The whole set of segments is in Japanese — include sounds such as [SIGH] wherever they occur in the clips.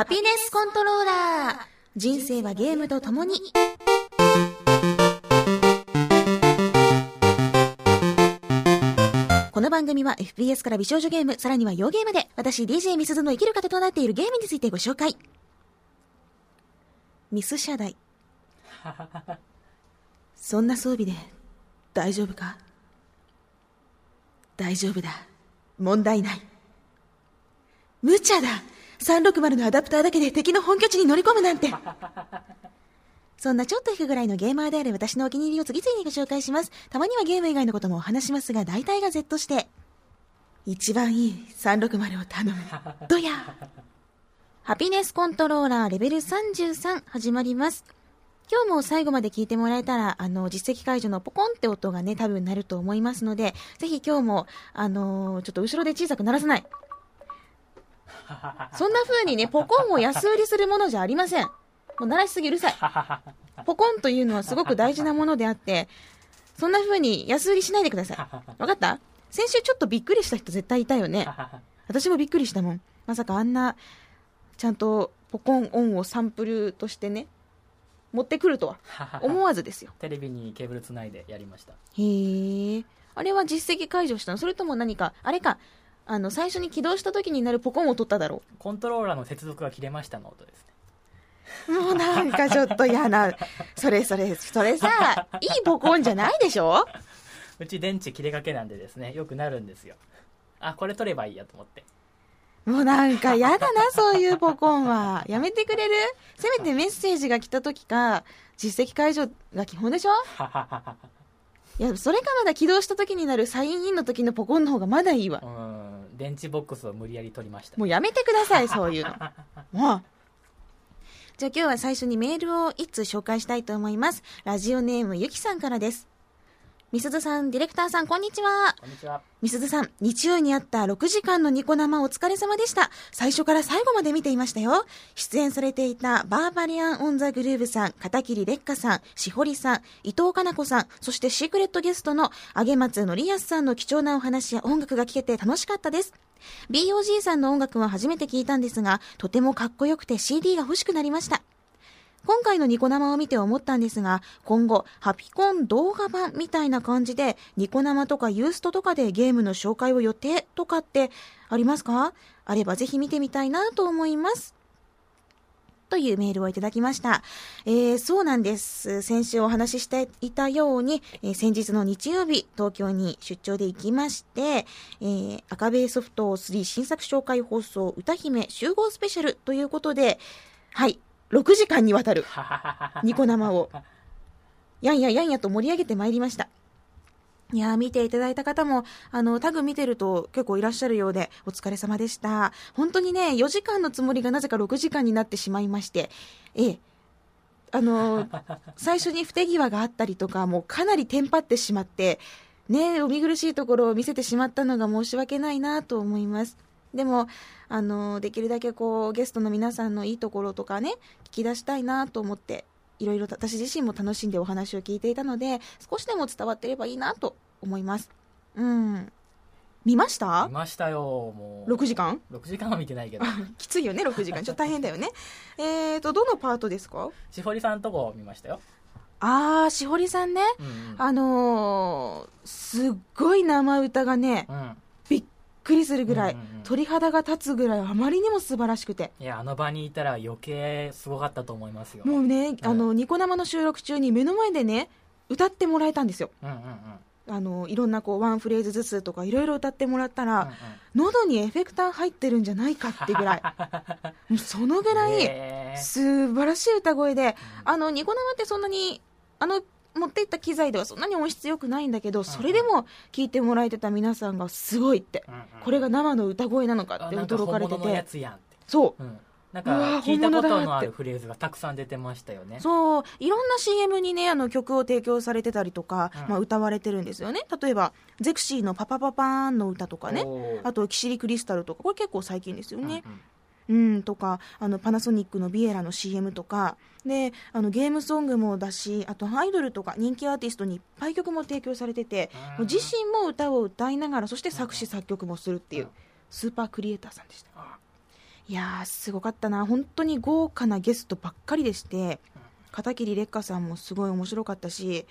ハピネスコントローラー。人生はゲームと共に。この番組は FPS から美少女ゲーム、さらには洋ゲームで、私 DJ ミスズの生きる方となっているゲームについてご紹介。ミス社代。そんな装備で大丈夫か？大丈夫だ。問題ない。無茶だ360のアダプターだけで敵の本拠地に乗り込むなんて。そんなちょっと引くぐらいのゲーマーである私のお気に入りを次々にご紹介します。たまにはゲーム以外のこともお話しますが、大体が Z して。一番いい360を頼む。どやハピネスコントローラーレベル33始まります。今日も最後まで聞いてもらえたら、あの、実績解除のポコンって音がね、多分なると思いますので、ぜひ今日も、あのー、ちょっと後ろで小さく鳴らさない。そんな風にね、ポコンを安売りするものじゃありません。もう鳴らしすぎうるさい。ポコンというのはすごく大事なものであって、そんな風に安売りしないでください。わかった？先週ちょっとびっくりした人絶対いたよね。私もびっくりしたもん。まさかあんな、ちゃんとポコンオンをサンプルとしてね、持ってくるとは思わずですよテレビにケーブルつないでやりましたへえあれは実績解除したの？それとも何かあれかあの最初に起動した時になるポコンを取っただろう。コントローラーの接続が切れましたの音ですね。もうなんかちょっと嫌な。[LAUGHS] それそれそれさいいポコンじゃないでしょ？うち電池切れかけなんでですねよくなるんですよ。あこれ取ればいいやと思って。もうなんか嫌だな、そういうポコンは。やめてくれる？せめてメッセージが来た時か、実績解除が基本でしょ？[LAUGHS] いや、それかまだ起動した時になるサインインの時のポコンの方がまだいいわ。うん、電池ボックスを無理やり取りました。もうやめてください、[LAUGHS] そういうの。もう。じゃあ今日は最初にメールを一通紹介したいと思います。ラジオネームゆきさんからです。みすずさん、ディレクターさん、こんにちは。こんにちは。みすずさん、日曜にあった6時間のニコ生お疲れ様でした。最初から最後まで見ていましたよ。出演されていたバーバリアン・オン・ザ・グルーヴさん、片桐劣化さん、しほりさん、伊藤かな子さん、そしてシークレットゲストのあげ松のりやすさんの貴重なお話や音楽が聴けて楽しかったです。BOG さんの音楽は初めて聞いたんですが、とてもかっこよくて CD が欲しくなりました。今回のニコ生を見て思ったんですが、今後、ハピコン動画版みたいな感じで、ニコ生とかユーストとかでゲームの紹介を予定とかってありますか？あればぜひ見てみたいなと思います。というメールをいただきました。えー、そうなんです。先週お話ししていたように、えー、先日の日曜日、東京に出張で行きまして、えー、赤ベイソフト3新作紹介放送歌姫集合スペシャルということで、はい、6時間にわたるニコ生を、やんややんやと盛り上げてまいりました。いや見ていただいた方も、あの、タグ見てると結構いらっしゃるようで、お疲れ様でした。本当にね、4時間のつもりがなぜか6時間になってしまいまして、ええ、あの、[LAUGHS] 最初に不手際があったりとか、もうかなりテンパってしまって、ね、お見苦しいところを見せてしまったのが申し訳ないなと思います。でも、あの、できるだけこう、ゲストの皆さんのいいところとかね、聞き出したいなと思って、いろいろ私自身も楽しんでお話を聞いていたので、少しでも伝わってればいいなと思います。うん。見ました？見ましたよ、もう。6時間 ?6 時間は見てないけど。[LAUGHS] きついよね、6時間。ちょっと大変だよね。[LAUGHS] えーと、どのパートですか？しほりさんとこ見ましたよ。あー、しほりさんね。うんうん、あのー、すっごい生歌がね、うんくりするぐらい、うんうんうん、鳥肌が立つぐらいあまりにも素晴らしくて。いやあの場にいたら余計すごかったと思いますよ。もうね、うん、あのニコ生の収録中に目の前でね歌ってもらえたんですよ、うんうんうん。あのいろんなこうワンフレーズずつとかいろいろ歌ってもらったら、うんうん、喉にエフェクター入ってるんじゃないかってぐらい。[LAUGHS] そのぐらい素晴らしい歌声で、あのニコ生ってそんなにあの持っていった機材ではそんなに音質良くないんだけど、それでも聞いてもらえてた皆さんがすごいって、これが生の歌声なのかって驚かれてて。そう。なんか聞いたことのあるフレーズがたくさん出てましたよね。そう。いろんな CM にねあの曲を提供されてたりとか、うん、まあ、歌われてるんですよね。例えばゼクシーの「パパパパーン」の歌とかね。あと「キシリクリスタル」とか。これ結構最近ですよね、うんうん。うんとかあのパナソニックのビエラの CM とかであのゲームソングもだしあとアイドルとか人気アーティストにいっぱい曲も提供されててもう自身も歌を歌いながらそして作詞作曲もするっていうスーパークリエイターさんでした。いいやーすごかったな。本当に豪華なゲストばっかりでして片桐劣化さんもすごい面白かったし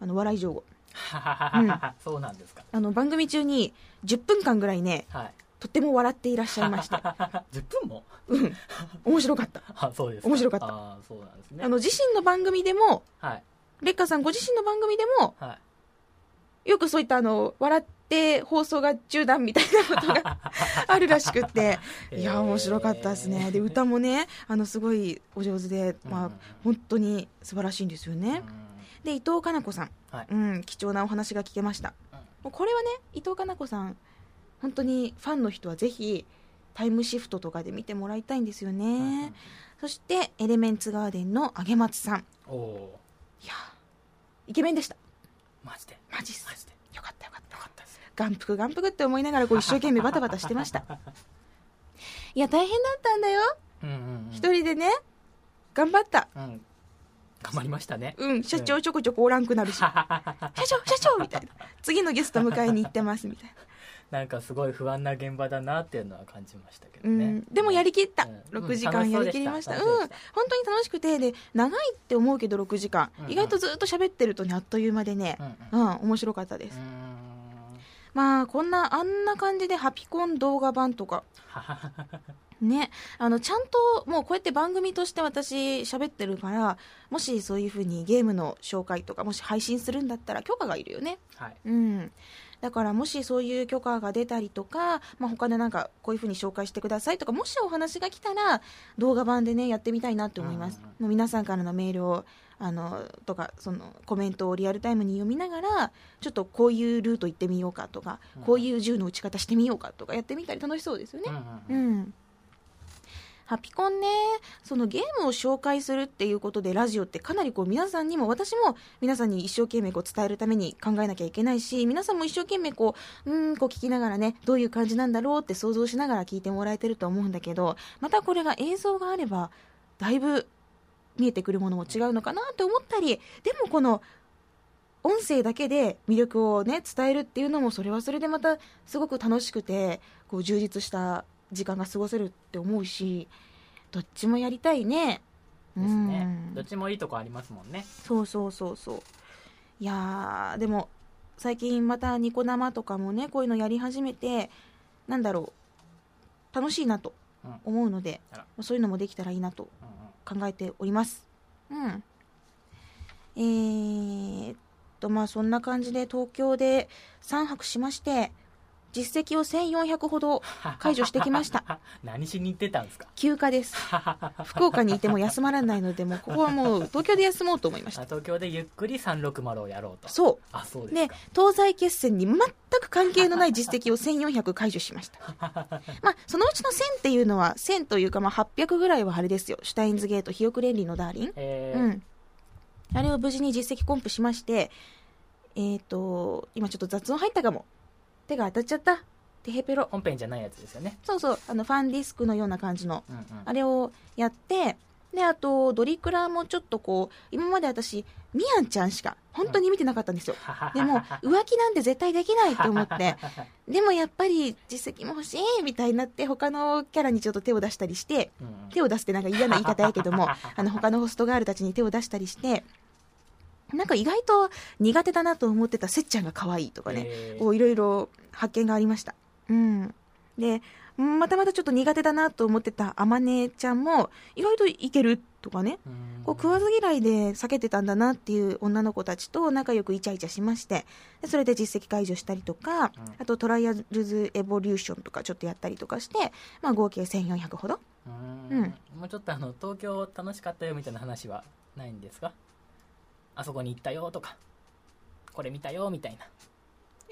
あの笑い上 [LAUGHS] そうなんですか。あの番組中に10分間ぐらいねはいとっても笑っていらっしゃいまして。[LAUGHS] 10分も？うん。面白かった。[LAUGHS] あそうです面白かった。あそうなんですね。あの自身の番組でもはい。劣化さんご自身の番組でもはい。よくそういったあの笑って放送が中断みたいなことが [LAUGHS] あるらしくって。いや面白かったですね。で歌もねあのすごいお上手で、まあ、本当に素晴らしいんですよね。で伊藤かな子さん、はい。うん、貴重なお話が聞けました。もうこれはね伊藤かな子さん本当にファンの人はぜひタイムシフトとかで見てもらいたいんですよね、そしてエレメンツガーデンのあげ松さん。いやイケメンでした。マジで？マジっす。よかったよかった。よかったです眼福眼福って思いながらこう [LAUGHS] 一生懸命バタバタしてました。[LAUGHS] いや大変だったんだよ。うんうんうん。一人でね頑張った。うん。頑張りましたね。うん社長ちょこちょこおらんくなるし、[LAUGHS] 社長社長みたいな。次のゲスト迎えに行ってますみたいなんかすごい不安な現場だなっていうのは感じましたけな、うどね。ん、でもやりきった、うん。6時間やりきりました,、うん。本当に楽しくて。で長いって思うけど6時間、うんうん。意外とずっと喋ってるとねあっという間でね。うんうん。うん、面白かったです、まあこんなあんな感じでハピコン動画版とか。[LAUGHS] ね、あのちゃんともうこうやって番組として私喋ってるからもしそういうふうにゲームの紹介とかもし配信するんだったら許可がいるよね。はい。うんだからもしそういう許可が出たりとか、まあ、他でなんかこういうふうに紹介してくださいとかもしお話が来たら動画版でねやってみたいなって思います、もう皆さんからのメールをあのとかそのコメントをリアルタイムに読みながらちょっとこういうルート行ってみようかとか、うん。こういう銃の撃ち方してみようかとかやってみたり楽しそうですよね、うんうん。うん、ハピコンね。そのゲームを紹介するっていうことでラジオってかなりこう皆さんにも私も皆さんに一生懸命こう伝えるために考えなきゃいけないし皆さんも一生懸命こううんこう聞きながらねどういう感じなんだろうって想像しながら聞いてもらえてると思うんだけどまたこれが映像があればだいぶ見えてくるものも違うのかなって思ったりでもこの音声だけで魅力をね伝えるっていうのもそれはそれでまたすごく楽しくてこう充実した時間が過ごせるって思うしどっちもやりたいね。ですね。うん。どっちもいいとこありますもんね。そうそうそうそう。いやーでも最近またニコ生とかもねこういうのやり始めてなんだろう。楽しいなとうん。思うので、あら。そういうのもできたらいいなとうんうん。考えております。うん。えー、っとまあそんな感じで東京で3泊しまして実績を1400ほど解除してきました。[LAUGHS] 何しに行ってたんですか？休暇です。[LAUGHS] 福岡にいても休まらないのでもうここはもう [LAUGHS] 東京で休もうと思いました。あ東京でゆっくり360をやろうと。そう。あそうですでか東西決戦に全く関係のない実績を1400解除しました。まあそのうちの1000っていうのは1000というかまあ800ぐらいはあれですよ。シュタインズゲートひよくレンリのダーリン。えー。うん、あれを無事に実績コンプしまして、えっ、と、今ちょっと雑音入ったかも。手が当たっちゃった。テヘペロ。本編じゃないやつですよねそうそう、あの、ファンディスクのような感じの、うんうんあれをやって、で、あと、ドリクラもちょっとこう、今まで私、ミヤンちゃんしか、本当に見てなかったんですよ。でも、[LAUGHS] 浮気なんて絶対できないと思って、[LAUGHS] でもやっぱり実績も欲しいみたいになって、他のキャラにちょっと手を出したりして、うんうん手を出すってなんか嫌な言い方やけども [LAUGHS] あの他のホストガールたちに手を出したりしてなんか意外と苦手だなと思ってたせっちゃんが可愛いとかね、えー。こういろいろ発見がありました。うん。でうんまたまたちょっと苦手だなと思ってたあまねちゃんも意外といけるとかね。うん。こう食わず嫌いで避けてたんだなっていう女の子たちと仲良くイチャイチャしましてでそれで実績解除したりとか、あとトライアルズエボリューションとかちょっとやったりとかして、まあ、合計1400ほど。ううんん。もうちょっとあの東京楽しかったよみたいな話はないんですか？あそこに行ったよとかこれ見たよみたいな。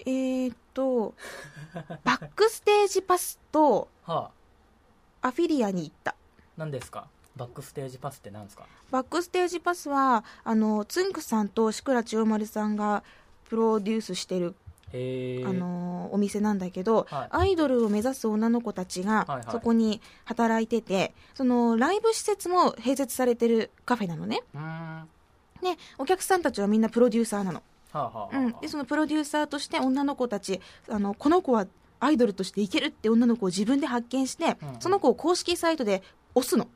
えーっと、[LAUGHS] バックステージパスとはアフィリアに行った。あ何ですか？バックステージパスって何ですか？バックステージパスは、あの、つんくさんと志倉千代丸さんがプロデュースしてる、あの、お店なんだけど、はい。アイドルを目指す女の子たちがそこに働いてて、そのライブ施設も併設されてるカフェなのね。で、お客さんたちはみんなプロデューサーなの。あはあはあうん、でそのプロデューサーとして女の子たちあのこの子はアイドルとしていけるって女の子を自分で発見して、うんうん。その子を公式サイトで押すの。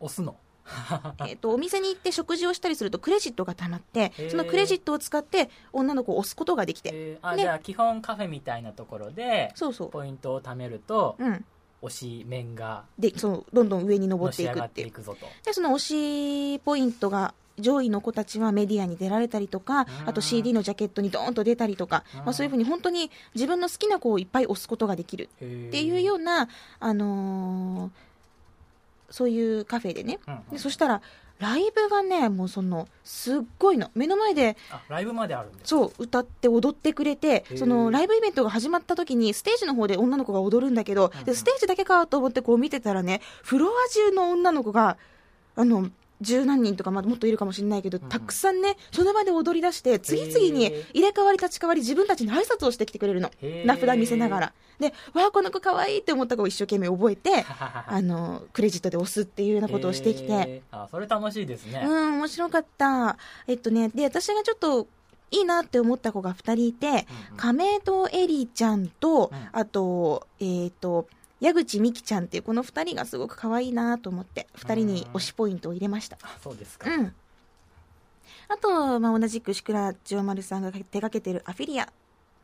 押すの。[LAUGHS] えっとお店に行って食事をしたりするとクレジットがたまってそのクレジットを使って女の子を押すことができて、えー。あねじゃあ基本カフェみたいなところでそうそう、ポイントを貯めるとうん、推し面がでそうどんどん上に上がっていくっていう。でその推しポイントが上位の子たちはメディアに出られたりとかうん。あと CD のジャケットにドーンと出たりとか、うん。まあ、そういうふうに本当に自分の好きな子をいっぱい押すことができるっっていうような、あのーそういうカフェでね。でそしたらライブがねもうそのすっごいの。目の前であライブまであるんそう歌って踊ってくれてそのライブイベントが始まった時にステージの方で女の子が踊るんだけど、うんうん。でステージだけかと思ってこう見てたらねフロア中の女の子があの十何人とか、まあ、もっといるかもしれないけど、たくさんねその場で踊り出して次々に入れ替わり立ち替わり自分たちに挨拶をしてきてくれるの。名札見せながら。でわあこの子可愛いって思った子を一生懸命覚えてあのクレジットで押すっていうようなことをしてきて、あそれ楽しいですね、うん、面白かった。えっとね、で、私がちょっといいなって思った子が2人いて、うんうん。亀戸エリちゃんと、うん。あと、えっ、と、矢口美希ちゃんっていうこの2人がすごく可愛いなと思って、2人に推しポイントを入れました。あそうですか、うん。あと、まあ、同じくシクラジオマルさんが手掛けてるアフィリア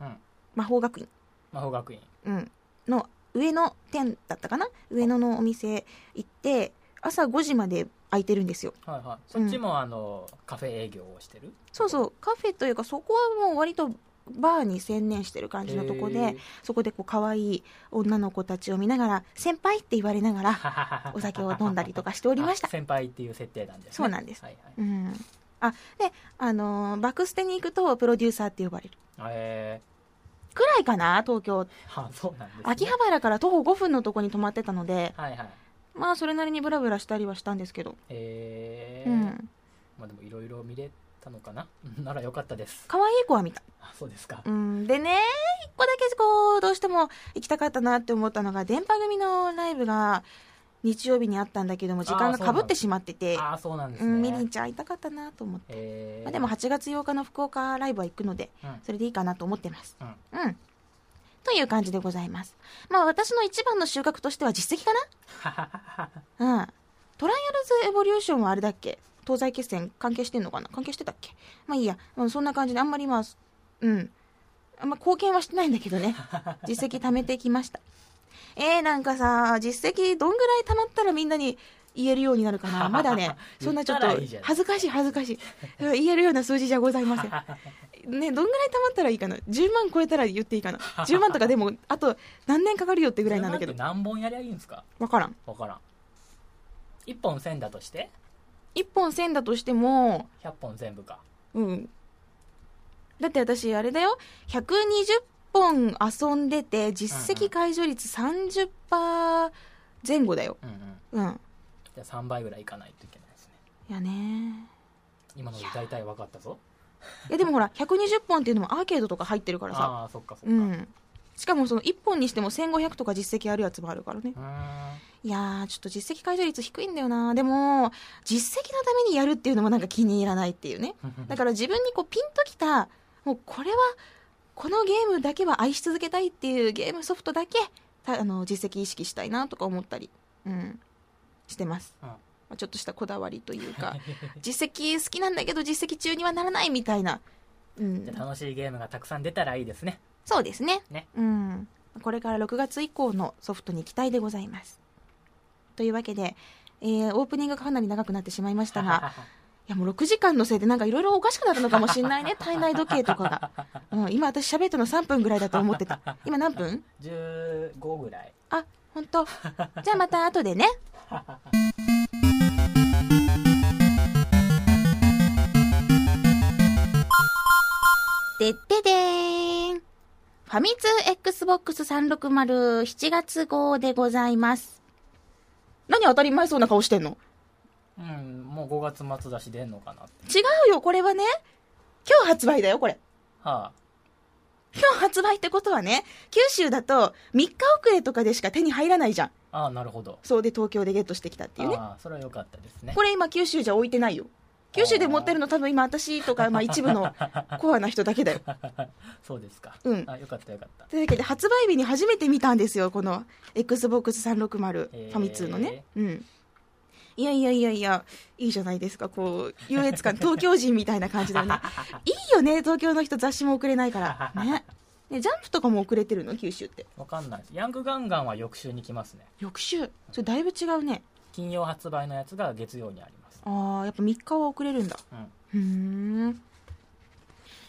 うん。魔法学院、魔法学院。うん、の上野店だったかな？上野のお店行って、朝5時まで空いてるんですよ。はいはい。そっちもあの、カフェ営業をしてる？そうそう、カフェというか、そこはもう割とバーに専念してる感じのとこでそこでこう可愛い女の子たちを見ながら、先輩って言われながら、[LAUGHS] お酒を飲んだりとかしておりましたあ。[LAUGHS] 先輩っていう設定なんですねそうなんですはいはいうん。あ、で、あのーバックステに行くと、プロデューサーって呼ばれる。えくらいかな、東京。ー、あそうなんです、ね、秋葉原から徒歩5分のとこに泊まってたので、はいはいまあ、それなりにブラブラしたりはしたんですけど。えーうん。まあでもいろいろ見れたのかな？[LAUGHS] ならよかったです可愛い子は見た。あそうですか、うん、でね、一個だけこう、どうしても行きたかったなって思ったのが、電波組のライブが日曜日にあったんだけども、時間がかぶってしまってて、ああそうなんですね、うん、ちゃ会いたかったなと思って。えーまあ、でも8月8日の福岡ライブは行くので、うんそれでいいかなと思ってます。うんうん。という感じでございます。まあ私の一番の収穫としては実績かな？[LAUGHS] うん。トライアルズエボリューションはあれだっけ？東西決戦関係してんのかな？関係してたっけ？まあいいや。うん、そんな感じであんまりまあ、うん。あんま貢献はしてないんだけどね。実績貯めてきました。[LAUGHS] えー、なんかさ、実績どんぐらい貯まったらみんなに言えるようになるかな？まだね、[LAUGHS] そんなちょっと恥ずかしい恥ずかしい。うん言えるような数字じゃございません。[LAUGHS] ね、どんぐらい貯まったらいいかな ?10 万超えたら言っていいかな ?10 万とかでも、あと何年かかるよってぐらいなんだけど10。万って何本やりゃいいんですか？わからん。わからん1本1000だとして？1本1000だとしても、100本全部かうん。だって私、あれだよ。120本遊んでて、実績解除率30%前後だよ。うんうんうん。じゃあ3倍ぐらいいかないといけないですねいやね今ので大体分かったぞいやでもほら、120本っていうのもアーケードとか入ってるからさ。ああそっかそっか、う。うんしかもその1本にしても1500とか実績あるやつもあるからね。いやー、ちょっと実績解除率低いんだよな。でも、実績のためにやるっていうのもなんか気に入らないっていうね。だから自分にこうピンときた、もうこれは、このゲームだけは愛し続けたいっていうゲームソフトだけ、たあの、実績意識したいなとか思ったり、うん、してます。あちょっとしたこだわりというか、[LAUGHS] 実績好きなんだけど実績中にはならないみたいな。うん楽しいゲームがたくさん出たらいいですねそうですね。ねうん。これから6月以降のソフトに期待でございます。というわけで、えーオープニングがかなり長くなってしまいましたが、[LAUGHS] いやもう6時間のせいでなんかいろいろおかしくなったのかもしれないね。[LAUGHS] 体内時計とかが。うん、今私喋ったの3分ぐらいだと思ってた。[LAUGHS] 今何分？15ぐらいあ、本当？じゃあまた後でね。でってでーん。ファミ通 Xbox360 7月号でございます。何当たり前そうな顔してんの？うんもう5月末だし出んのかな違うよ、これはね。今日発売だよ、これ。は今日発売ってことはね、九州だと3日遅れとかでしか手に入らないじゃん。あああなるほどそうで東京でゲットしてきたっていうね。ああそれは良かったですねこれ今九州じゃ置いてないよ。九州で持ってるの多分今私とか、まあ、一部の [LAUGHS] コアな人だけだよ。そうですか、うん。あよかったよかった。というわけで発売日に初めて見たんですよこの XBOX360 ファミ通のね、うん。いやいやいやいやいいじゃないですかこう優越感 [LAUGHS] 東京人みたいな感じだよね。いいよね東京の人雑誌も送れないから。ね。[LAUGHS] ねジャンプとかも送れてるの？九州って。わかんない。ヤングガンガンは翌週に来ますね。翌週？それだいぶ違うね。金曜発売のやつが月曜にありますあーやっぱ3日は送れるんだ。うん。うーん。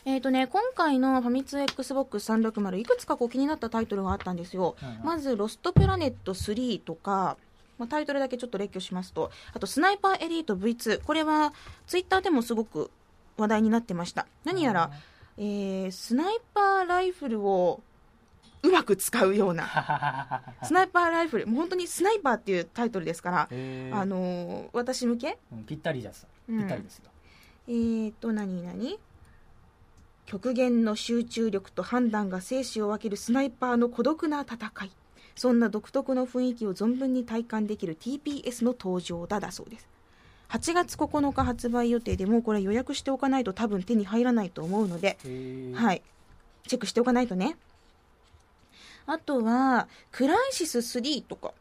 えーとね、今回のファミ通 XBOX360 いくつかこう気になったタイトルがあったんですよ、うんうん。まず「ロストプラネット3」とか、まあ、タイトルだけちょっと列挙しますと。あと「スナイパーエリート V2」これはツイッターでもすごく話題になってました。何やら、えースナイパーライフルをうまく使うような [LAUGHS] スナイパーライフルもう本当にスナイパーっていうタイトルですから、あのー私向け？うんぴったりですうんぴったりですよ、えーと、何何？極限の集中力と判断が生死を分けるスナイパーの孤独な戦い。そんな独特の雰囲気を存分に体感できる TPS の登場だだそうです。8月9日発売予定でもうこれ予約しておかないと多分手に入らないと思うので、はい。チェックしておかないとね。あとは、クライシス3とか。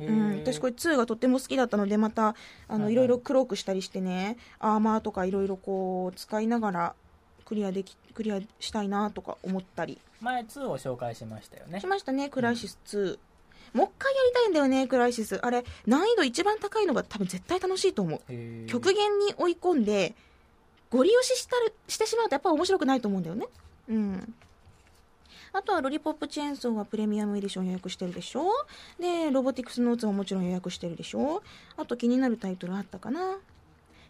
うん、私これ2がとっても好きだったのでまたあの、はいろいろ黒くしたりしてねアーマーとかいろいろこう使いながらクリアできクリアしたいなとか思ったり。前2を紹介しましたよね。しましたねクライシス2、もう一回やりたいんだよねクライシス。あれ難易度一番高いのが多分絶対楽しいと思う。極限に追い込んでゴリ押ししたるしてしまうとやっぱ面白くないと思うんだよね。うんあとはロリポップチェーンソーはプレミアムエディション予約してるでしょ？でロボティクスノーツももちろん予約してるでしょ？あと気になるタイトルあったかな？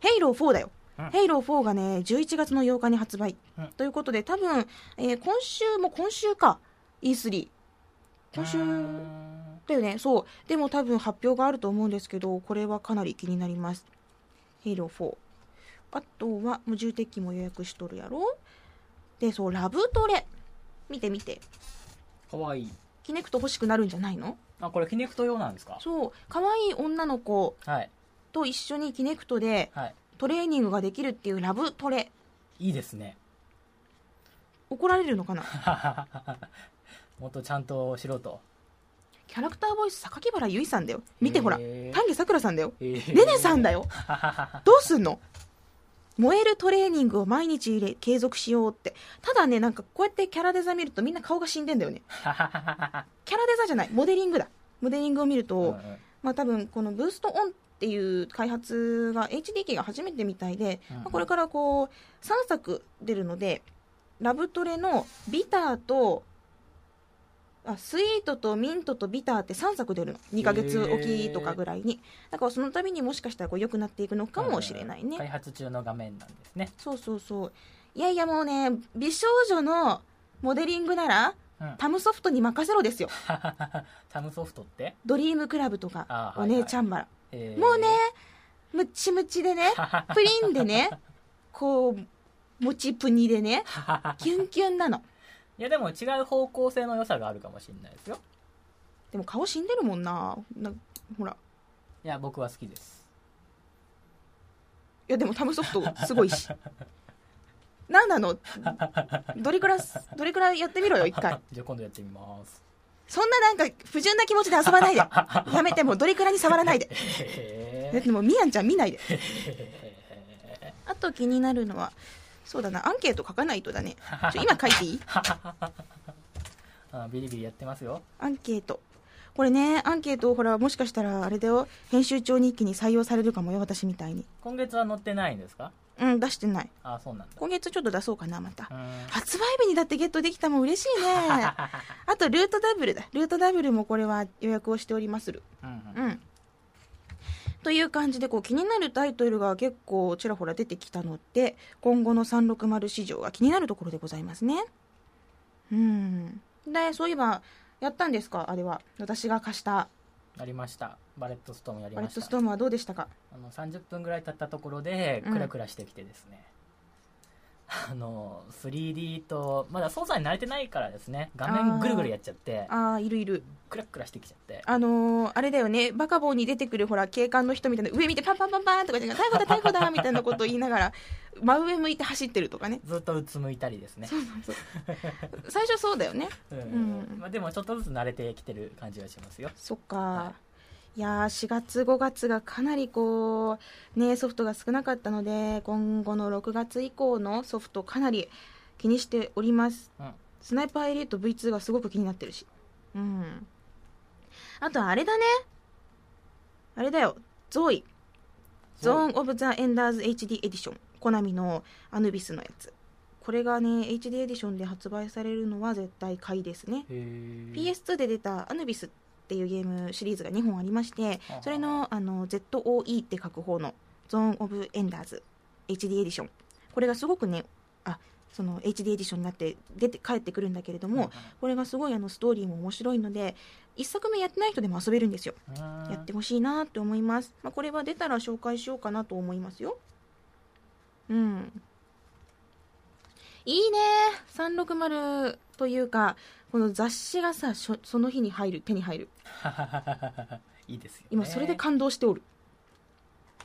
ヘイロー4だよ、うん。ヘイロー4がね11月の8日に発売、うん。ということで多分、えー今週も今週か。E3 今週だよね。そう。でも多分発表があると思うんですけどこれはかなり気になります。ヘイロー4あとは無重鉄器も予約しとるやろ？でそうラブトレ見て見て。かわい。いキネクト欲しくなるんじゃないの？あこれキネクト用なんですか？そう。可愛い女の子はい。と一緒にキネクトではい。トレーニングができるっていうラブトレ。いいですね。怒られるのかな？[LAUGHS] もっとちゃんとしろと。キャラクターボイス榊原由衣さんだよ。見てほら。へー。丹下さくらさんだよ。えー。レネさんだよ。[LAUGHS] どうすんの？燃えるトレーニングを毎日入れ継続しようって。ただねなんかこうやってキャラデザ見るとみんな顔が死んでんだよね。[LAUGHS] キャラデザじゃない。モデリングだ。モデリングを見ると、うんうん。まあ多分このブーストオンっていう開発が HDK が初めてみたいで、うんうん。まあこれからこう3作出るのでラブトレのビターとあスイートとミントとビターって3作出るの。2ヶ月おきとかぐらいに。だからその度にもしかしたらこう良くなっていくのかもしれないね、開発中の画面なんですね。そうそうそう。いやいやもうね美少女のモデリングならうん。タムソフトに任せろですよ。[LAUGHS] タムソフトって？ドリームクラブとかお姉ちゃんばら、えー。もうねムッチムチでねプリンでね [LAUGHS] こうもちプニでね [LAUGHS] キュンキュンなのいやでも違う方向性の良さがあるかもしれないですよ。でも顔死んでるもんな。なほら。いや僕は好きです。いやでもタムソフトすごいし。[LAUGHS] なんなの？どれくらいどれくらいやってみろよ一回。[LAUGHS] じゃあ今度やってみます。そんななんか不純な気持ちで遊ばないで。[LAUGHS] やめてもうドリクラに触らないで。へだってもうミヤンちゃん見ないで。えあと気になるのはそうだな。アンケート書かないとだね。[LAUGHS] ちょ今書いていい？[LAUGHS] あビリビリやってますよ。アンケート。これねアンケートほらもしかしたらあれだよ。編集長日記に採用されるかもよ私みたいに。今月は載ってないんですか？うん出してない。あそうなんだ。今月ちょっと出そうかなまた。発売日にだってゲットできたもん嬉しいね。[LAUGHS] あとルートダブルだ。ルートダブルもこれは予約をしておりまする。うんうん。うんという感じでこう気になるタイトルが結構ちらほら出てきたので今後の360市場が気になるところでございますね。うん。でそういえばやったんですか？あれは。私が貸した。やりました。バレットストームやりバレました。ットストームはどうでしたか？あの30分ぐらい経ったところでうん。クラクラしてきてですね、あの 3D とまだ操作に慣れてないからですね。画面ぐるぐるやっちゃってああいるいる。クラクラしてきちゃって。あのーあれだよね。バカボンに出てくるほら警官の人みたいな上見てパンパンパンパンとか言って [LAUGHS] 逮捕だ逮捕だみたいなことを言いながら真上向いて走ってるとかね。ずっとうつむいたりですね。そうそう最初そうだよね。[LAUGHS] うん。うん。まあ、でもちょっとずつ慣れてきてる感じはしますよ。そっか、、はいやー4月5月がかなりこうねソフトが少なかったので今後の6月以降のソフトかなり気にしております。うん。スナイパーエリート V2 がすごく気になってるし。うん。あとあれだね。あれだよ。 ZOE。ゾーン・オブ・ザ・エンダーズ HD エディションコナミのアヌビスのやつ。これがね HD エディションで発売されるのは絶対買いですね。へー。PS2 で出たアヌビスっていうゲームシリーズが2本ありましてそれのあの ZOE って書く方のゾーン・オブ・エンダーズ HD エディション。これがすごくねあその HD エディションになって出て帰ってくるんだけれども、これがすごいあのストーリーも面白いので1作目やってない人でも遊べるんですよ。うん。やってほしいなって思います、まあ、これは出たら紹介しようかなと思いますよ。うん。いいね。360というかこの雑誌がさその日に入る手に入る。[LAUGHS] いいですよ、ね、今それで感動しておる。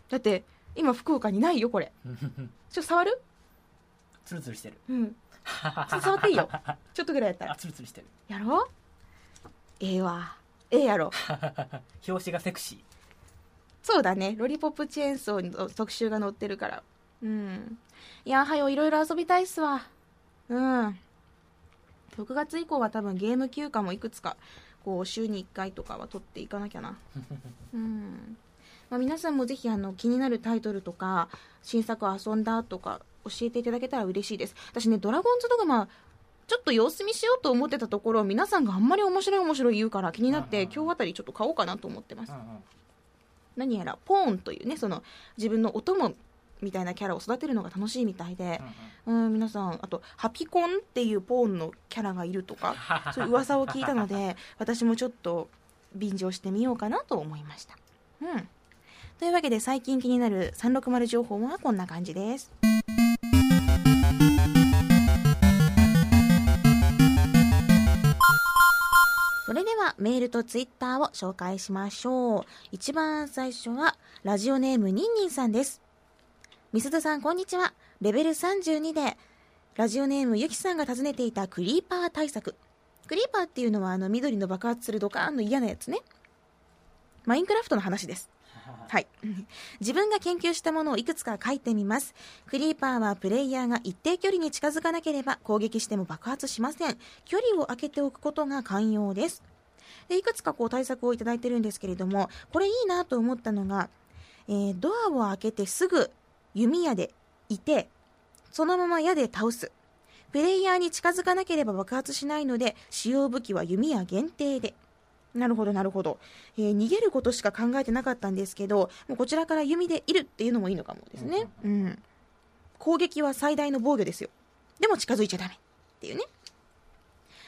だって今福岡にないよこれ。[LAUGHS] ちょっと触る？ツルツルしてる。うん。[LAUGHS] ちょっと触っていいよ。ちょっとぐらいやったあら。ツルツルしてる。やろう？ええわ。ええやろ。表紙がセクシー。そうだね。ロリポップチェーンソーの特集が載ってるから。うん。いやはよいろいろ遊びたいっすわ。うん6月以降は多分ゲーム休暇もいくつかこう週に1回とかは取っていかなきゃな。[LAUGHS] うん、まあ、皆さんもぜひあの気になるタイトルとか新作遊んだとか教えていただけたら嬉しいです。私ねドラゴンズドグマちょっと様子見しようと思ってたところ皆さんがあんまり面白い面白い言うから気になって今日あたりちょっと買おうかなと思ってます。何やらポーンというねその自分のお供みたいなキャラを育てるのが楽しいみたいでうんうん。うん皆さんあとハピコンっていうポーンのキャラがいるとか [LAUGHS] そういう噂を聞いたので私もちょっと便乗してみようかなと思いました。うん。というわけで最近気になる360情報はこんな感じです。それではメールとツイッターを紹介しましょう。一番最初はラジオネームニンニンさんですみすずさんこんにちはレベル32でラジオネームゆきさんが訪ねていたクリーパー対策クリーパーっていうのはあの緑の爆発するドカーンの嫌なやつねマインクラフトの話ですはい。[LAUGHS] 自分が研究したものをいくつか書いてみます。クリーパーはプレイヤーが一定距離に近づかなければ攻撃しても爆発しません。距離を空けておくことが寛容です。でいくつかこう対策をいただいてるんですけれども、これいいなと思ったのが、えードアを開けてすぐ弓矢でいて、そのまま矢で倒す。プレイヤーに近づかなければ爆発しないので、使用武器は弓矢限定で。なるほど、なるほど、えー逃げることしか考えてなかったんですけど、もうこちらから弓でいるっていうのもいいのかもですね。うん。攻撃は最大の防御ですよ。でも近づいちゃダメ。っていうね。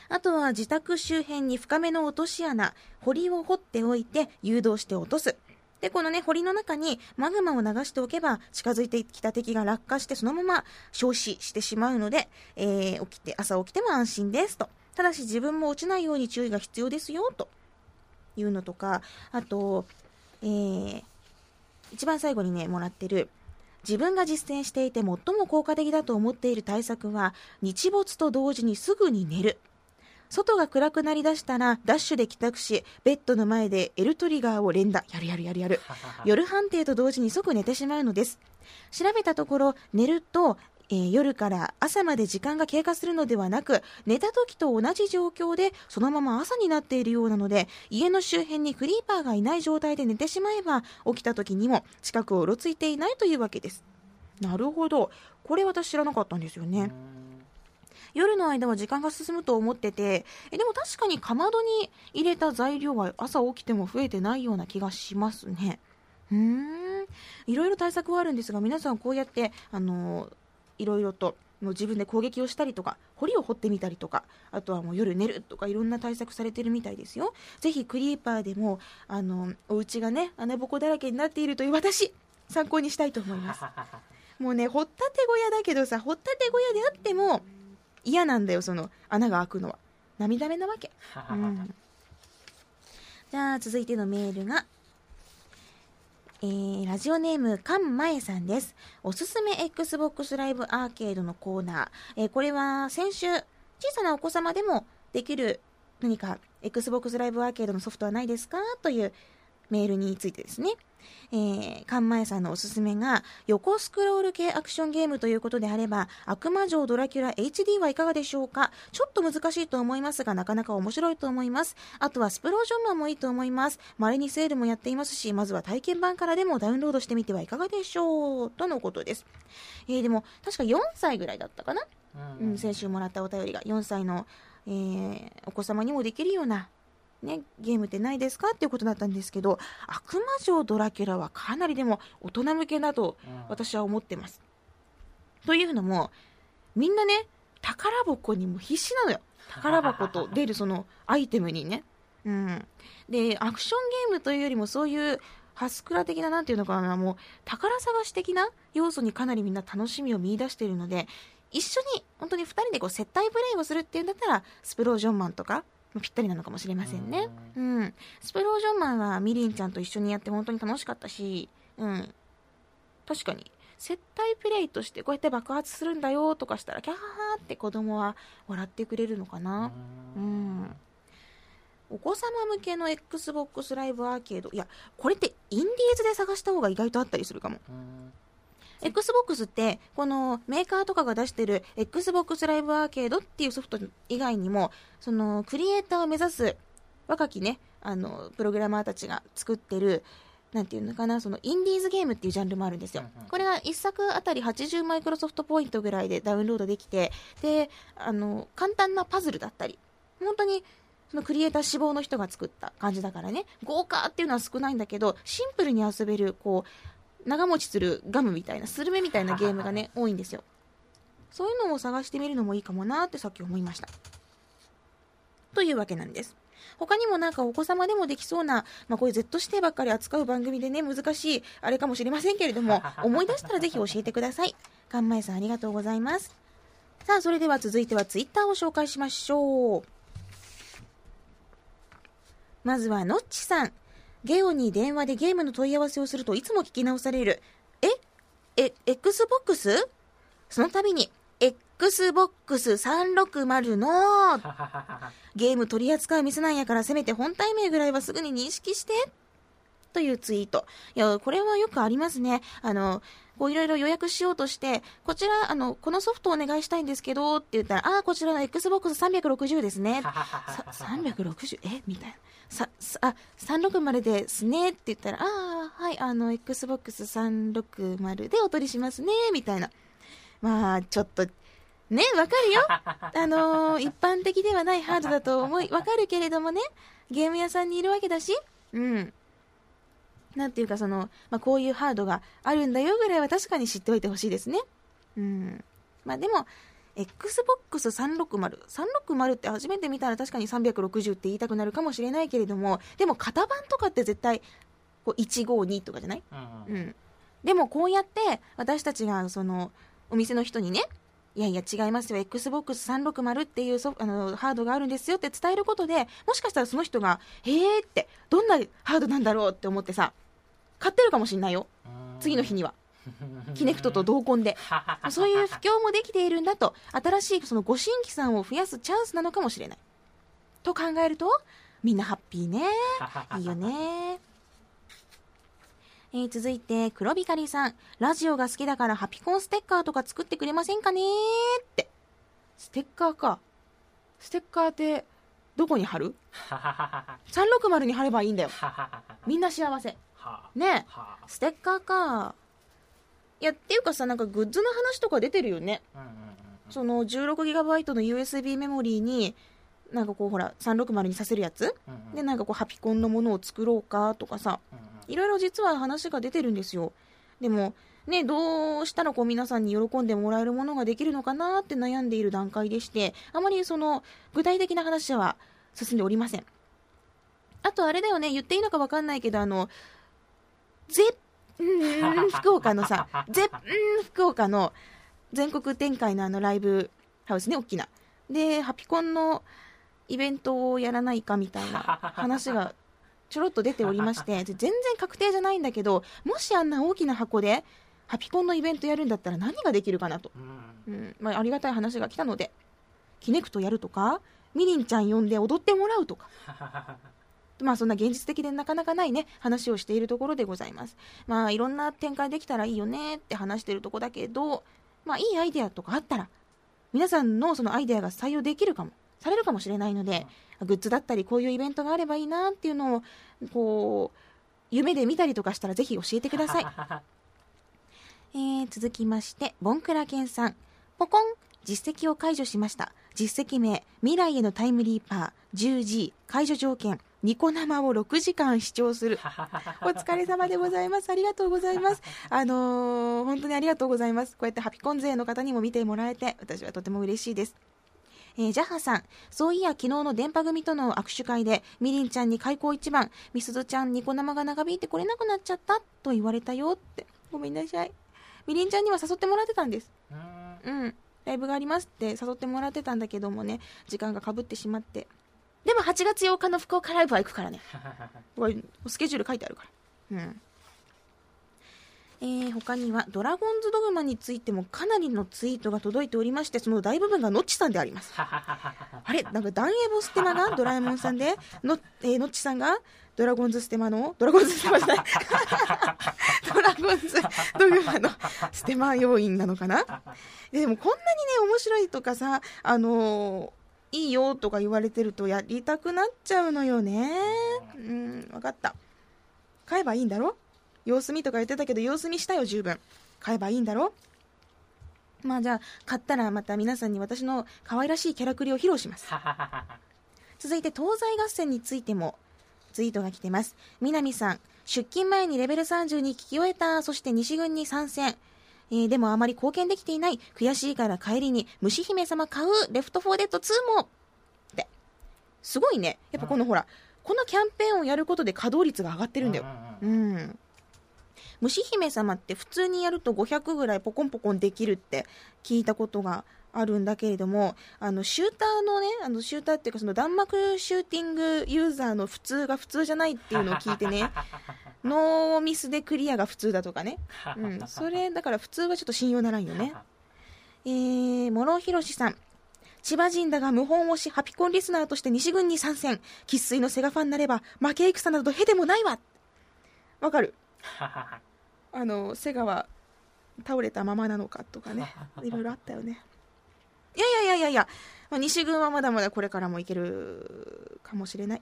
あとは自宅周辺に深めの落とし穴、堀を掘っておいて誘導して落とす。で、このね、堀の中にマグマを流しておけば、近づいてきた敵が落下してそのまま消死してしまうので、えー起きて、朝起きても安心ですと。ただし自分も落ちないように注意が必要ですよ、というのとか、あと、えー一番最後にね、もらってる、自分が実践していて最も効果的だと思っている対策は、日没と同時にすぐに寝る。外が暗くなりだしたら、ダッシュで帰宅し、ベッドの前で L トリガーを連打。やるやるやるやる。[LAUGHS] 夜判定と同時に即寝てしまうのです。調べたところ、寝ると、えー夜から朝まで時間が経過するのではなく、寝た時と同じ状況で、そのまま朝になっているようなので、家の周辺にクリーパーがいない状態で寝てしまえば、起きた時にも近くをうろついていないというわけです。なるほど。これ私知らなかったんですよね。夜の間は時間が進むと思っててえでも確かにかまどに入れた材料は朝起きても増えてないような気がしますね。うーん。いろいろ対策はあるんですが皆さんこうやってあのいろいろともう自分で攻撃をしたりとか堀を掘ってみたりとかあとはもう夜寝るとかいろんな対策されてるみたいですよ。ぜひクリーパーでもあのお家がね穴ぼこだらけになっているという私参考にしたいと思います。[LAUGHS] もうね掘ったて小屋だけどさ掘ったて小屋であっても嫌なんだよその穴が開くのは涙目なわけ、うん、じゃあ続いてのメールがえー、ラジオネーム、かんまえさんです。おすすめ Xbox ライブアーケードのコーナー。えーこれは先週、小さなお子様でもできる何か Xbox ライブアーケードのソフトはないですか？というメールについてですね。えー、かんまえさんのおすすめが、横スクロール系アクションゲームということであれば、悪魔城ドラキュラ HD はいかがでしょうか？ちょっと難しいと思いますが、なかなか面白いと思います。あとはスプロージョンマンもいいと思います。稀にセールもやっていますし、まずは体験版からでもダウンロードしてみてはいかがでしょう？とのことです。えー、でも、確か4歳ぐらいだったかな？ううん、先週もらったお便りが4歳の、えーお子様にもできるような、ね、ゲームってないですかっていうことだったんですけど悪魔城ドラキュラはかなりでも大人向けだとうん私は思ってます。というのもみんなね宝箱にも必死なのよ宝箱と出る [LAUGHS] そのアイテムにね。うん、でアクションゲームというよりもそういうハスクラ的ななんていうのかなもう宝探し的な要素にかなりみんな楽しみを見出しているので一緒に本当に2人でこう接待プレイをするっていうんだったらスプロージョンマンとかもぴったりなのかもしれませんね。うん、スプロージョンマンはミリンちゃんと一緒にやって本当に楽しかったし、うん、確かに。接待プレイとしてこうやって爆発するんだよとかしたらキャハハって子供は笑ってくれるのかな。うん。お子様向けの XBOX ライブアーケード。いやこれってインディーズで探した方が意外とあったりするかも。うん XBOX ってこのメーカーとかが出してる XBOX ライブアーケードっていうソフト以外にもそのクリエイターを目指す若きねあのプログラマーたちが作ってるなんていうのかなそのインディーズゲームっていうジャンルもあるんですよ。これが1作あたり80マイクロソフトポイントぐらいでダウンロードできてであの簡単なパズルだったり本当にそのクリエイター志望の人が作った感じだからね豪華っていうのは少ないんだけどシンプルに遊べるこう長持ちするガムみたいなスルメみたいなゲームがね多いんですよ。そういうのを探してみるのもいいかもなってさっき思いました。というわけなんです。他にもなんかお子様でもできそうな、まあ、こういう Z 指定ばっかり扱う番組でね難しいあれかもしれませんけれども [LAUGHS] 思い出したらぜひ教えてください。かんまえさんありがとうございます。さあそれでは続いてはツイッターを紹介しましょう。まずはのっちさんゲオに電話でゲームの問い合わせをするといつも聞き直される。え？え XBOX? その度に XBOX360 のゲーム取り扱う店なんやからせめて本体名ぐらいはすぐに認識してというツイート。いや、これはよくありますね。あの、こういろいろ予約しようとして、こちら、あの、このソフトお願いしたいんですけど、って言ったら、ああ、こちらの Xbox360 ですね。さ360え？みたいな。さ、さあ、360ですね？って言ったら、ああ、はい、あの、Xbox360 でお取りしますね、みたいな。まあ、ちょっと、ね、わかるよ。[LAUGHS] あのー一般的ではないハードだと思い、わかるけれどもね、ゲーム屋さんにいるわけだし、うん。なんていうか、その、まあ、こういうハードがあるんだよぐらいは確かに知っておいてほしいですね。うん。まあ、でも、Xbox360、360って初めて見たら確かに360って言いたくなるかもしれないけれども、でも型番とかって絶対、こう152とかじゃない？うんうん、でもこうやって私たちがそのお店の人にねいやいや違いますよ XBOX360 っていうソあのハードがあるんですよって伝えることでもしかしたらその人がへえってどんなハードなんだろうって思ってさ買ってるかもしれないよ次の日にはキネクトと同梱で [LAUGHS] そういう布教もできているんだと新しいそのご新規さんを増やすチャンスなのかもしれないと考えるとみんなハッピーね [LAUGHS] いいよね。えー続いて、黒光さん。ラジオが好きだからハピコンステッカーとか作ってくれませんかねって。ステッカーか。ステッカーって、どこに貼る [LAUGHS] ?360 に貼ればいいんだよ。みんな幸せ。ねえ。ステッカーか。いや、っていうかさ、なんかグッズの話とか出てるよね。その 16GB の USB メモリーに、なんかこうほら、360にさせるやつ？で、なんかこうハピコンのものを作ろうかとかさ。いろいろ実は話が出てるんですよ。でも、ね、どうしたらこう皆さんに喜んでもらえるものができるのかなって悩んでいる段階でして、あまりその具体的な話は進んでおりません。あとあれだよね、言っていいのかわかんないけど、あの、絶うん福岡のさぜうん福岡の全国展開のあのライブハウスね大きな。でハピコンのイベントをやらないかみたいな話がちょろっと出ておりまして全然確定じゃないんだけどもしあんな大きな箱でハピコンのイベントやるんだったら何ができるかなと、うん。うんまあ、ありがたい話が来たのでキネクトやるとかみりんちゃん呼んで踊ってもらうとかまあそんな現実的でなかなかないね話をしているところでございますまあいろんな展開できたらいいよねって話してるとこだけどまあいいアイデアとかあったら皆さんのそのアイデアが採用できるかもされるかもしれないので、グッズだったりこういうイベントがあればいいなっていうのをこう夢で見たりとかしたらぜひ教えてください [LAUGHS] えー続きまして、ボンクラケンさん。ポコン実績を解除しました。実績名、未来へのタイムリーパー、10G、解除条件、ニコ生を6時間視聴する。お疲れ様でございます。ありがとうございます。[LAUGHS] あのー本当にありがとうございます。こうやってハピコン勢の方にも見てもらえて、私はとても嬉しいです。えージャハさん、そういや昨日の電波組との握手会で、みりんちゃんに開口一番、みすずちゃんニコ生が長引いて来れなくなっちゃったと言われたよって。ごめんなさい。みりんちゃんには誘ってもらってたんです。うんうん。ライブがありますって誘ってもらってたんだけどもね、時間がかぶってしまって。でも8月8日の福岡ライブは行くからね。[LAUGHS] スケジュール書いてあるから。うん。えー、他には、ドラゴンズドグマについてもかなりのツイートが届いておりまして、その大部分がノッチさんであります。[LAUGHS] あれ？なんかダンエボステマが [LAUGHS] ドラえもんさんで、のえー、ノッチさんがドラゴンズステマの、ドラゴンズステマじゃない。ドラゴンズドグマのステマ要員なのかな？でもこんなにね、面白いとかさ、あのーいいよとか言われてるとやりたくなっちゃうのよね。うん、わかった。買えばいいんだろ？様子見とか言ってたけど、様子見したよ、十分。買えばいいんだろ？まあじゃあ、買ったらまた皆さんに私の可愛らしいキャラクリを披露します。続いて東西合戦についてもツイートが来てます南さん出勤前にレベル30に聞き終えたそして西軍に参戦えーでもあまり貢献できていない悔しいから帰りに虫姫様買うレフト4デッド2も。ってすごいね。やっぱこのほらこのキャンペーンをやることで稼働率が上がってるんだよ。うん虫姫様って普通にやると500ぐらいポコンポコンできるって聞いたことがあるんだけれどもあのシューターのねあのシューターっていうかその弾幕シューティングユーザーの普通が普通じゃないっていうのを聞いてね [LAUGHS] ノーミスでクリアが普通だとかね、うん、それだから普通はちょっと信用ならんよね。えー、諸広さん。千葉人だが無本推しハピコンリスナーとして西軍に参戦。生粋のセガファンになれば負け戦などへでもないわ。わかる？[LAUGHS] あのセガは倒れたままなのかとかね。いろいろあったよねいやいやいやいやいや、まあ、西軍はまだまだこれからもいけるかもしれない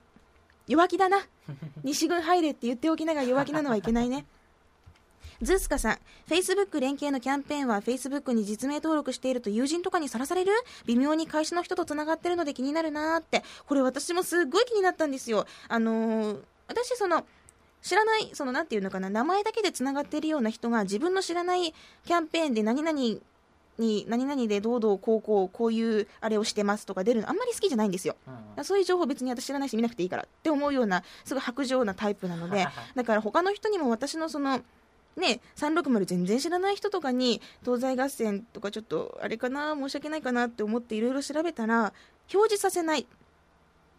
弱気だな [LAUGHS] 西軍入れって言っておきながら弱気なのはいけないねズースカさん、Facebook 連携のキャンペーンは Facebook に実名登録していると友人とかにさらされる？微妙に会社の人と繋がってるので気になるなーって。これ私もすっごい気になったんですよ。あのー私その、知らない、その、なんていうのかな、名前だけで繋がっているような人が自分の知らないキャンペーンで何々に、何々でどうどうこうこう、こういうあれをしてますとか出るのあんまり好きじゃないんですよ。そういう情報別に私知らないし見なくていいからって思うような、すごい白状なタイプなので、だから他の人にも私のその、ね、360全然知らない人とかに東西合戦とかちょっとあれかな申し訳ないかなって思っていろいろ調べたら表示させない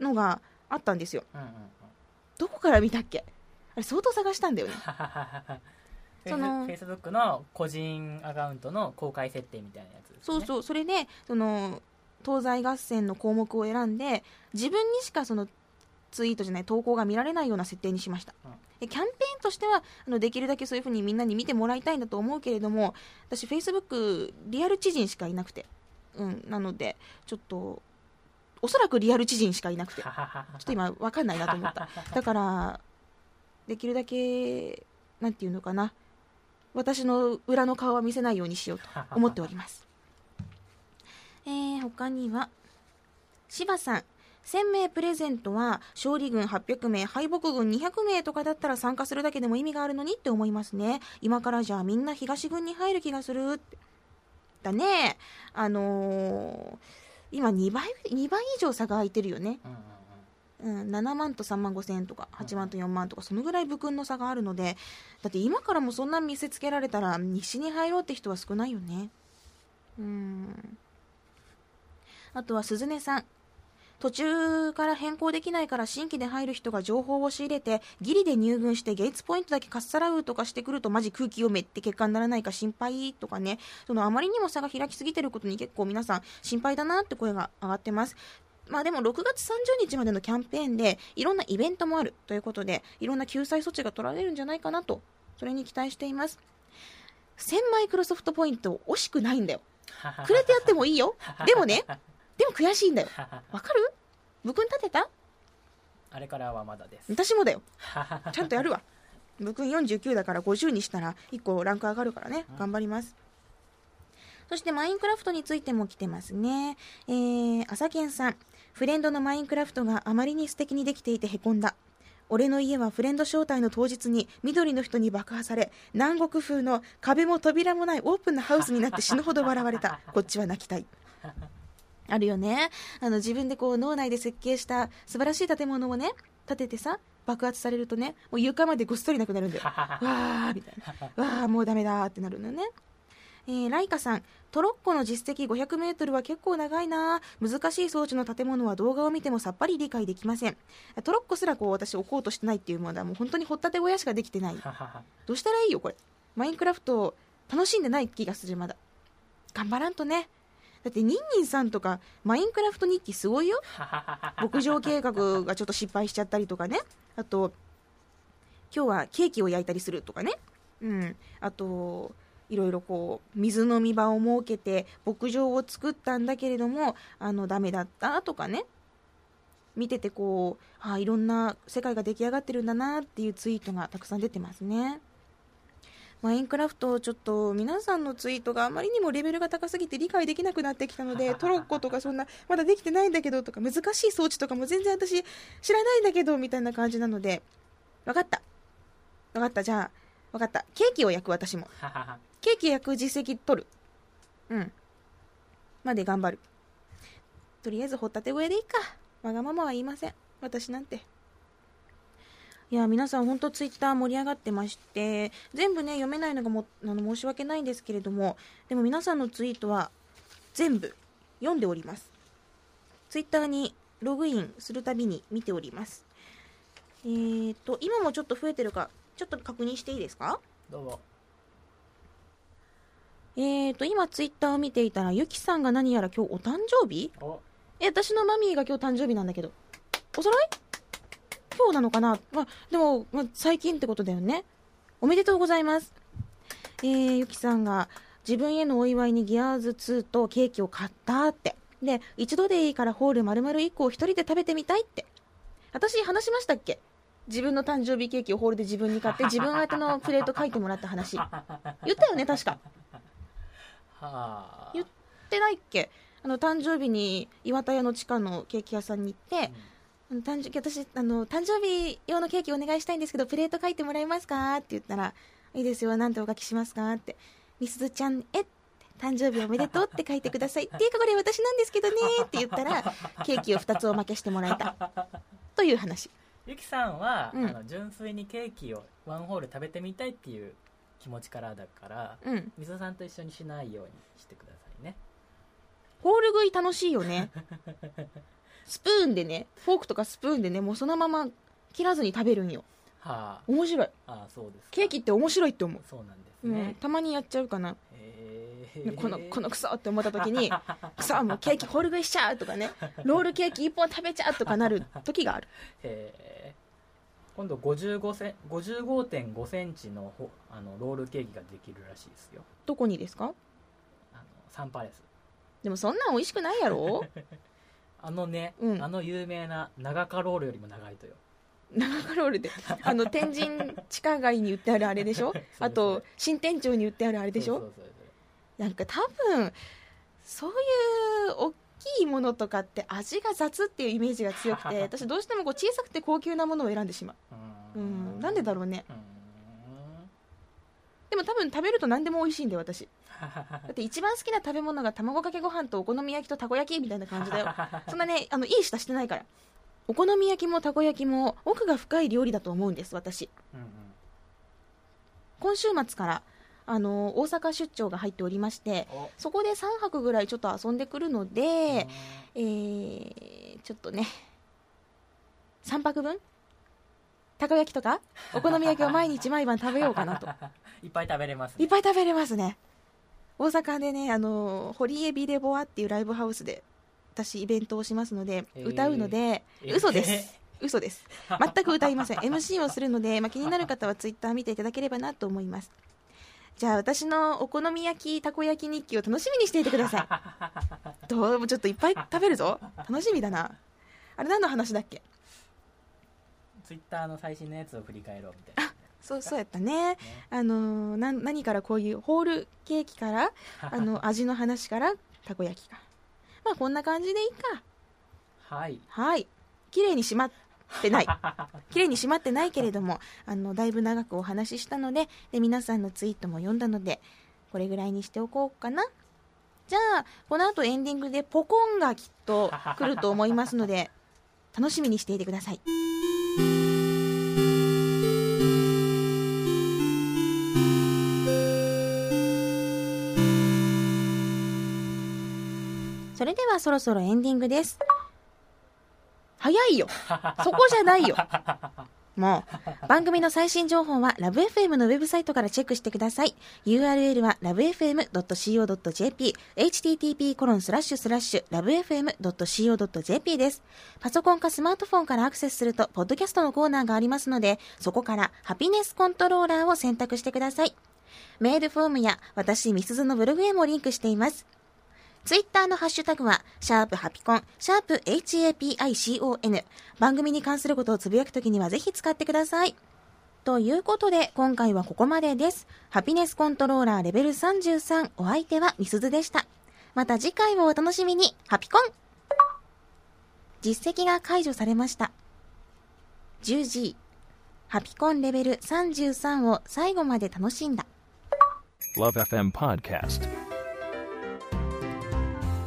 のがあったんですよ。どこから見たっけ？あれ相当探したんだよね [LAUGHS] そのフェイスブックの個人アカウントの公開設定みたいなやつね、そうそうそれでその東西合戦の項目を選んで自分にしかそのツイートじゃない投稿が見られないような設定にしました、うん。でキャンペーンとしてはあのできるだけそういうふうにみんなに見てもらいたいんだと思うけれども私フェイスブックリアル知人しかいなくて、うん、なのでちょっとおそらくリアル知人しかいなくて。ちょっと今わかんないなと思った。[LAUGHS] だからできるだけなんていうのかな私の裏の顔は見せないようにしようと [LAUGHS] 思っております。えー、他には柴さん。1000名プレゼントは勝利軍800名敗北軍200名とかだったら参加するだけでも意味があるのにって思いますね。今からじゃあみんな東軍に入る気がするだね。あのー今2倍2倍以上差が空いてるよね。うんうんうんうん、7万と3万5千円とか8万と4万とかそのぐらい部訓の差があるのでだって今からもそんな見せつけられたら西に入ろうって人は少ないよね。うん。あとは鈴音さん。途中から変更できないから新規で入る人が情報を仕入れてギリで入群してゲイツポイントだけかっさらうとかしてくるとマジ空気読めって結果にならないか心配とかね。そのあまりにも差が開きすぎてることに結構皆さん心配だなって声が上がってますまあでも6月30日までのキャンペーンでいろんなイベントもあるということでいろんな救済措置が取られるんじゃないかなとそれに期待しています。1000マイクロソフトポイント惜しくないんだよ。[LAUGHS] くれてやってもいいよ。でもねでも悔しいんだよ。[LAUGHS] わかる？部訓立てた？あれからはまだです。私もだよ。[LAUGHS] ちゃんとやるわ。部訓49だから50にしたら1個ランク上がるからね。頑張ります。そしてマインクラフトについても来てますね。えー、朝健さんフレンドのマインクラフトがあまりに素敵にできていてへこんだ。俺の家はフレンド招待の当日に緑の人に爆破され南国風の壁も扉もないオープンなハウスになって死ぬほど笑われた。[LAUGHS] こっちは泣きたい。あるよね。あの自分でこう脳内で設計した素晴らしい建物をね建ててさ爆発されるとねもう床までごっそりなくなるんだよ。[LAUGHS] わーみたいな。わーもうダメだーってなるのねえー、ライカさんトロッコの実績 500m は結構長いな。難しい装置の建物は動画を見てもさっぱり理解できません。トロッコすらこう私置こうとしてないっていうものはもう本当に掘ったて小屋しかできてない。どうしたらいいよこれ。マインクラフト楽しんでない気がするまだ。頑張らんとね。だってニンニンさんとかマインクラフト日記すごいよ。牧場計画がちょっと失敗しちゃったりとかね。あと今日はケーキを焼いたりするとかね。うん。あといろいろこう水飲み場を設けて牧場を作ったんだけれどもあのダメだったとかね。見ててこうあいろんな世界が出来上がってるんだなっていうツイートがたくさん出てますね。マインクラフトちょっと皆さんのツイートがあまりにもレベルが高すぎて理解できなくなってきたので [LAUGHS] トロッコとかそんなまだできてないんだけどとか難しい装置とかも全然私知らないんだけどみたいな感じなので分かった。分かった。じゃあ分かった。ケーキを焼く私も [LAUGHS] ケーキ焼く実績取る。うん。まで頑張る。とりあえず掘ったて小屋でいいか。わがままは言いません。私なんて。いや皆さん本当ツイッター盛り上がってまして全部ね読めないのがもあの申し訳ないんですけれどもでも皆さんのツイートは全部読んでおります。ツイッターにログインするたびに見ております。えーと今もちょっと増えてるかちょっと確認していいですか？どうぞえーと今ツイッターを見ていたらゆきさんが何やら今日お誕生日？おえ私のマミーが今日誕生日なんだけど。おさらい？今日なのかな、まあ、でも、まあ、最近ってことだよね。おめでとうございます。えー、ゆきさんが自分へのお祝いにギアーズ2とケーキを買ったって。で一度でいいからホール丸々1個を一人で食べてみたいって。私話しましたっけ？自分の誕生日ケーキをホールで自分に買って自分宛てのプレート書いてもらった話。言ったよね確かはあ。言ってないっけ？あの誕生日に岩田屋の地下のケーキ屋さんに行って、あの誕生私あの誕生日用のケーキお願いしたいんですけどプレート書いてもらえますか？って言ったらいいですよなんてお書きしますか？って。みすずちゃんえ誕生日おめでとうって書いてください。[LAUGHS] っていうかこれ私なんですけどね。って言ったらケーキを2つおまけしてもらえた。[LAUGHS] という話。ゆきさんは、うん。あの純粋にケーキをワンホール食べてみたいっていう気持ちからだからうん。みそさんと一緒にしないようにしてくださいね。ホール食い楽しいよね。[LAUGHS] スプーンでねフォークとかスプーンでねもうそのまま切らずに食べるんよ。は面白い。あああそうですか。ケーキって面白いって思う、そうなんですうん。ね、たまにやっちゃうかな。へえ。ねこのこのクソって思った時に [LAUGHS] クソもうケーキホール食いしちゃうとかね。ロールケーキ1本食べちゃうとかなる時がある。へえ今度55セン55.5センチのほあのロールケーキができるらしいですよ。どこにですか？あのサンパレス。でもそんなん美味しくないやろ？[LAUGHS] あのね、うん。あの有名な長カロールよりも長いとよ。長カロールであの天神地下街に売ってあるあれでしょ？[LAUGHS] すあと新天町に売ってあるあれでしょ？そうそうそうそう。なんか多分そういう大きいものとかって味が雑っていうイメージが強くて [LAUGHS] 私どうしてもこう小さくて高級なものを選んでしまう。[LAUGHS] うん。なんでだろうね。でも多分食べると何でも美味しいんだよ私。[LAUGHS] だって一番好きな食べ物が卵かけご飯とお好み焼きとたこ焼きみたいな感じだよ。そんなねあのいい舌してないから。お好み焼きもたこ焼きも奥が深い料理だと思うんです私。うんうん。今週末からあの大阪出張が入っておりましておそこで3泊ぐらいちょっと遊んでくるので、えー、ちょっとね3泊分？たこ焼きとか？お好み焼きを毎日毎晩食べようかなと。[LAUGHS] いっぱい食べれますね。いっぱい食べれますね。大阪でねあの堀江ビレボアっていうライブハウスで私イベントをしますので、えー。歌うのでえー。嘘です。[LAUGHS] 嘘です。全く歌いません。MC をするので、まあ、気になる方はツイッター見ていただければなと思いますじゃあ私のお好み焼きたこ焼き日記を楽しみにしていてください。[LAUGHS] どうもちょっといっぱい食べるぞ。楽しみだな。あれ何の話だっけ？ツイッターの最新のやつを振り返ろうみたいな。そうそうやったね。あのーな何からこういうホールケーキから [LAUGHS] あの味の話からたこ焼きか。まあこんな感じでいいか。はい。はい。綺麗にしまってない。綺麗にしまってないけれどもあのだいぶ長くお話ししたのでで皆さんのツイートも読んだのでこれぐらいにしておこうかな。じゃあこの後エンディングでポコンがきっと来ると思いますので楽しみにしていてください。それではそろそろエンディングです。早いよ。[LAUGHS] そこじゃないよ。もう番組の最新情報はラブ f m のウェブサイトからチェックしてください。URL は lovefm.co.jp http コロンスラッシュスラッシュ lovefm.co.jp です。パソコンかスマートフォンからアクセスするとポッドキャストのコーナーがありますのでそこからハピネスコントローラーを選択してください。メールフォームや私みすずのブログへもリンクしていますツイッターのハッシュタグは、シャープハピコン、シャープ HAPICON。番組に関することをつぶやくときにはぜひ使ってください。ということで、今回はここまでです。ハピネスコントローラーレベル33、お相手はみすずでした。また次回をお楽しみに、ハピコン実績が解除されました。10G、ハピコンレベル33を最後まで楽しんだ。Love FM Podcast.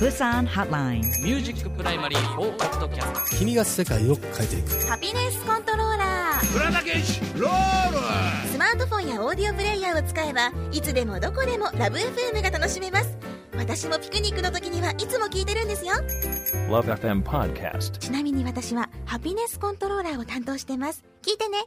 Busan Hotline. ミュージックプライマリー4ポッドキャスト君が世界を変えていく。ハピネスコントローラー。スマートフォンやオーディオプレイヤーを使えばいつでもどこでもラブ f m が楽しめます。私もピクニックの時にはいつも聞いてるんですよ。Love FM Podcast. ちなみに私はハピネスコントローラーを担当してます。聞いてね